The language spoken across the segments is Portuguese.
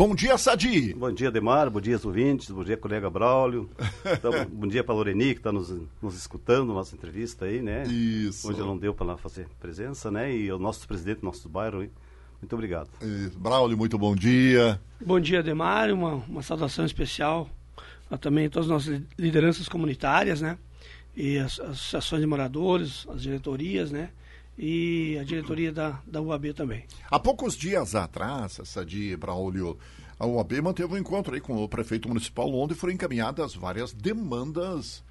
Bom dia, Sadi. Bom dia, Demar. Bom dia, ouvintes. Bom dia, colega Braulio. Então, bom dia para a Loreni, que está nos, nos escutando, nossa entrevista aí, né? Isso. Hoje não deu para fazer presença, né? E o nosso presidente do nosso bairro, hein? Muito obrigado. Isso. Braulio, muito bom dia. Bom dia, Demar. Uma, uma saudação especial a também todas as nossas lideranças comunitárias, né? E as, as associações de moradores, as diretorias, né? E a diretoria da, da UAB também. Há poucos dias atrás, Sadi Braulio, a UAB manteve um encontro aí com o prefeito municipal, onde foram encaminhadas várias demandas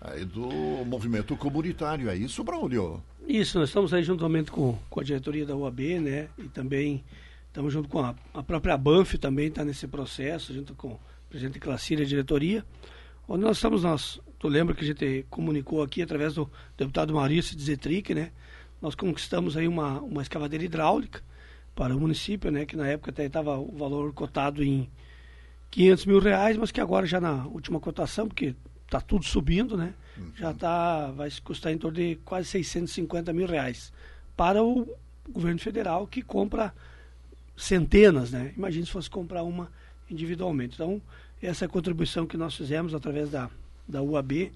aí do movimento comunitário. É isso, Braulio? Isso, nós estamos aí juntamente com, com a diretoria da UAB, né? E também estamos junto com a, a própria Banf também está nesse processo, junto com o presidente Classir e a diretoria. Onde nós estamos, nós, tu lembra que a gente comunicou aqui através do deputado Maurício Zetrick, né? Nós conquistamos aí uma, uma escavadeira hidráulica para o município, né? Que na época até estava o valor cotado em 500 mil reais, mas que agora já na última cotação, porque está tudo subindo, né? Uhum. Já tá, vai custar em torno de quase 650 mil reais para o governo federal que compra centenas, né? Imagina se fosse comprar uma individualmente. Então, essa é a contribuição que nós fizemos através da, da UAB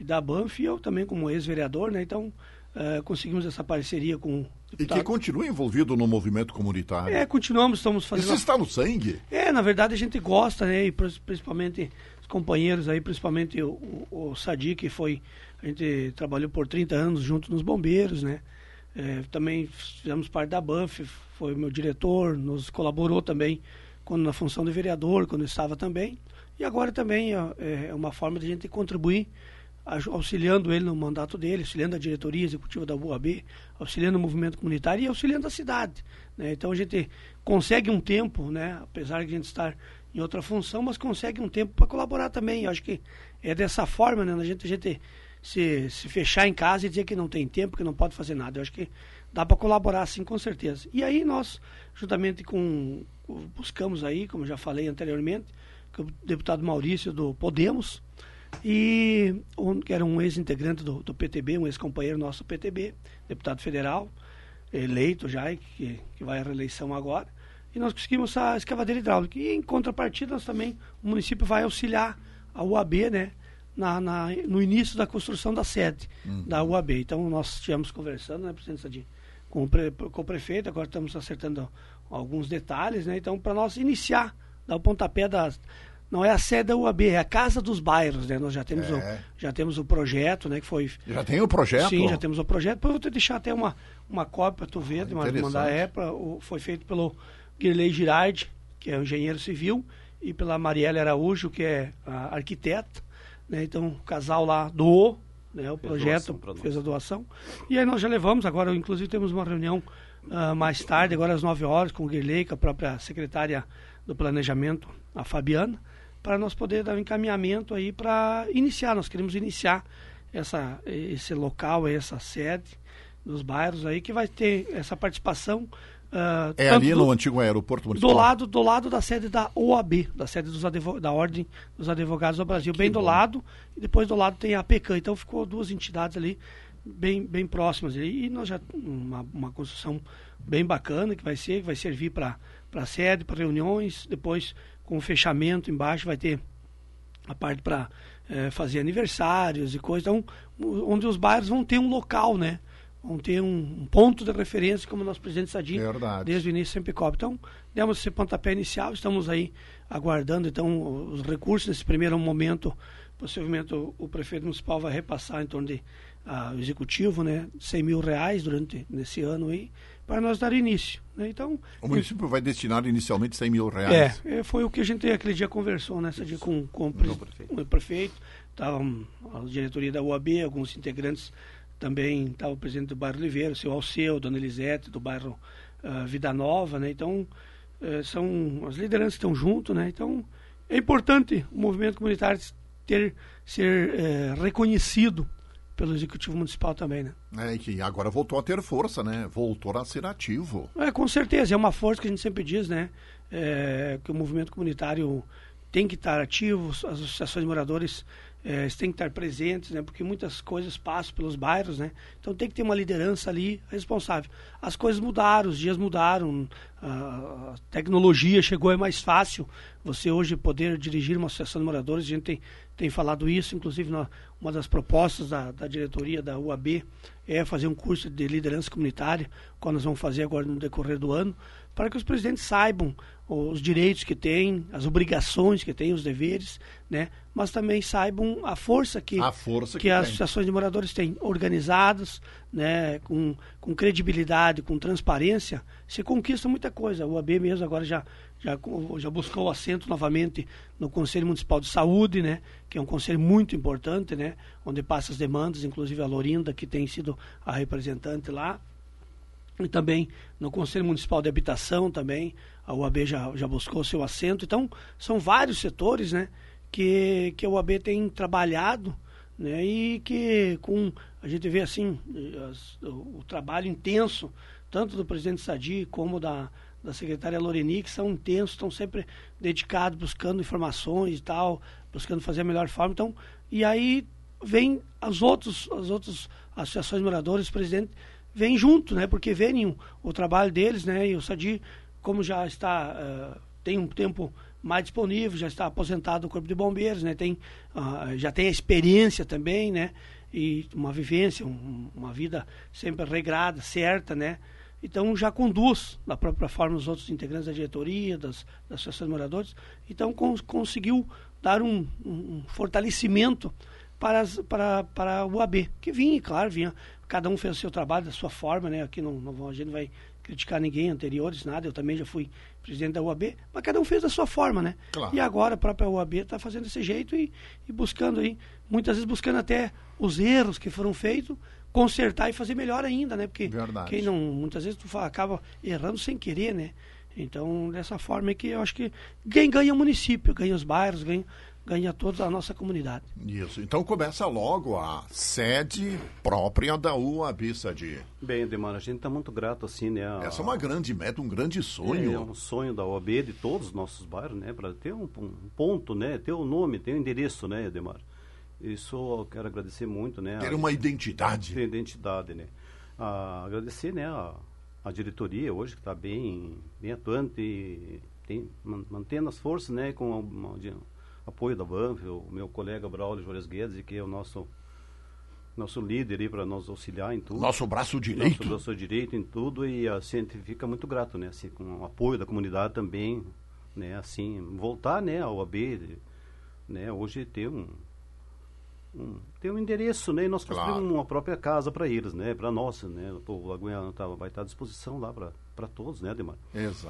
e da Banf, e eu também como ex-vereador, né? Então, uh, conseguimos essa parceria com e que continua envolvido no movimento comunitário. É, continuamos, estamos fazendo. Isso está no sangue? É, na verdade a gente gosta, né? E principalmente os companheiros aí, principalmente o, o, o Sadi, que foi. A gente trabalhou por 30 anos junto nos bombeiros, né? É, também fizemos parte da BANF, foi meu diretor, nos colaborou também quando na função de vereador, quando estava também. E agora também é, é uma forma de a gente contribuir auxiliando ele no mandato dele, auxiliando a diretoria executiva da UAB, auxiliando o movimento comunitário e auxiliando a cidade. Né? Então a gente consegue um tempo, né? apesar de a gente estar em outra função, mas consegue um tempo para colaborar também. Eu acho que é dessa forma, né? a gente, a gente se, se fechar em casa e dizer que não tem tempo, que não pode fazer nada. Eu acho que dá para colaborar sim, com certeza. E aí nós, juntamente com, buscamos aí, como já falei anteriormente, o deputado Maurício do Podemos, e um, que era um ex-integrante do, do, PTB, um ex-companheiro nosso do PTB, deputado federal, eleito já, que, que vai à reeleição agora. E nós conseguimos essa escavadeira hidráulica. E em contrapartida, nós também, o município vai auxiliar a UAB, né? Na, na no início da construção da sede uhum. da UAB. Então, nós estivemos conversando, né, presidente de com o, pre, com o prefeito, agora estamos acertando alguns detalhes, né? Então, para nós iniciar, dar o pontapé das, não é a sede da UAB, é a Casa dos Bairros, né? Nós já temos, é. o, já temos o projeto, né? Que foi... Já tem o projeto? Sim, já temos o projeto. Depois eu vou te deixar até uma, uma cópia para tu ver, ah, mandar é, pra, o, foi feito pelo Guilherme Girardi, que é um engenheiro civil, e pela Marielle Araújo, que é a arquiteta. Né? Então, o casal lá doou né? o fez projeto, fez a doação. E aí nós já levamos, agora inclusive temos uma reunião uh, mais tarde, agora às 9 horas, com o Guilherme, com a própria secretária do Planejamento, a Fabiana, para nós poder dar um encaminhamento aí para iniciar. Nós queremos iniciar essa, esse local, essa sede dos bairros aí que vai ter essa participação. Uh, é ali no antigo aeroporto municipal? Do lado, do lado da sede da OAB, da sede dos da Ordem dos Advogados do Brasil, que bem bom. do lado, e depois do lado tem a PECAM. Então ficou duas entidades ali bem, bem próximas. E nós já uma, uma construção bem bacana que vai ser, que vai servir para sede, para reuniões, depois com o fechamento embaixo vai ter a parte para é, fazer aniversários e coisas, então, onde os bairros vão ter um local, né? Vão ter um, um ponto de referência, como o nosso presidente Sadim, desde o início sempre cobre. Então, demos esse pontapé inicial, estamos aí aguardando então os recursos nesse primeiro momento. Possivelmente o, o prefeito municipal vai repassar em torno de uh, o executivo, né, 100 mil reais durante nesse ano aí para nós dar início. Né? Então, o município vai destinar inicialmente 100 mil reais? É, é, foi o que a gente aquele dia conversou, nessa dia com, com, o, prefeito. o prefeito, estava a diretoria da UAB, alguns integrantes também, estava o presidente do bairro Oliveira, o seu Alceu, Dona Elisete, do bairro uh, Vida Nova, né? Então, uh, são, as lideranças estão junto, né? Então, é importante o movimento comunitário ter, ser uh, reconhecido pelo Executivo Municipal também, né? É, que agora voltou a ter força, né? Voltou a ser ativo. É, com certeza, é uma força que a gente sempre diz, né? É, que o movimento comunitário tem que estar ativo, as associações de moradores é, têm que estar presentes, né? Porque muitas coisas passam pelos bairros, né? Então tem que ter uma liderança ali responsável. As coisas mudaram, os dias mudaram, a tecnologia chegou, é mais fácil você hoje poder dirigir uma associação de moradores. A gente tem, tem falado isso, inclusive na, uma das propostas da, da diretoria da UAB é fazer um curso de liderança comunitária, qual nós vamos fazer agora no decorrer do ano, para que os presidentes saibam os direitos que têm, as obrigações que têm, os deveres, né? mas também saibam a força que, a força que, que as associações de moradores têm, organizadas, né? com, com credibilidade, com transparência, se conquista muita coisa. O AB mesmo agora já, já, já buscou assento novamente no Conselho Municipal de Saúde, né? que é um conselho muito importante, né? onde passa as demandas, inclusive a Lorinda, que tem sido a representante lá, e também no Conselho Municipal de Habitação também, a UAB já, já buscou seu assento. Então, são vários setores né, que, que a UAB tem trabalhado né, e que com a gente vê assim as, o, o, trabalho intenso, tanto do presidente Sadi como da, da secretária Loreni, que são intensos, estão sempre dedicados, buscando informações e tal, buscando fazer a melhor forma. Então, e aí vem as, outros, as outras associações de moradores, presidente vem junto, né? Porque veem o trabalho deles, né? E o Sadi, como já está, uh, tem um tempo mais disponível, já está aposentado do Corpo de Bombeiros, né? Tem, uh, já tem a experiência também, né? E uma vivência, um, uma vida sempre regrada, certa, né? Então já conduz da própria forma os outros integrantes da diretoria, das, das associações de moradores. Então cons conseguiu dar um, um fortalecimento para, as, para, para o AB, que vinha, claro, vinha cada um fez o seu trabalho da sua forma, né? Aqui não, não, a gente não vai criticar ninguém anteriores, nada. Eu também já fui presidente da UAB, mas cada um fez da sua forma, né? Claro. E agora a própria UAB está fazendo desse jeito e, e, buscando aí, muitas vezes buscando até os erros que foram feitos, consertar e fazer melhor ainda, né? Porque Verdade. quem não, muitas vezes tu acaba errando sem querer, né? Então, dessa forma é que eu acho que quem ganha o município, ganha os bairros, ganha ganha toda a nossa comunidade. Isso. Então começa logo a sede própria da UAB, Sadi. Bem, Demar, a gente está muito grato assim, né? A... Essa é uma grande meta, um grande sonho. É, é um sonho da UAB de todos os nossos bairros, né? Para ter um, um, ponto, né? Ter o um nome, ter um endereço, né, Demar? Isso eu quero agradecer muito, né? Ter uma identidade. Ter identidade, né? Ah, agradecer, né? A, a diretoria hoje que está bem, bem atuante, tem, mantendo as forças, né? Com uma, apoio da Banf, o meu colega Braulio Juarez Guedes, que é o nosso nosso líder aí para nos auxiliar em tudo. Nosso braço direito. Nosso braço direito em tudo e a gente fica muito grato, né, assim, com o apoio da comunidade também, né, assim, voltar, né, ao AB, né, hoje ter um, um ter um endereço, né, e nós construímos claro. uma própria casa para eles, né, para nós, né, o Lagoinha tá, vai estar à disposição lá para para todos, né, Ademar? Exato.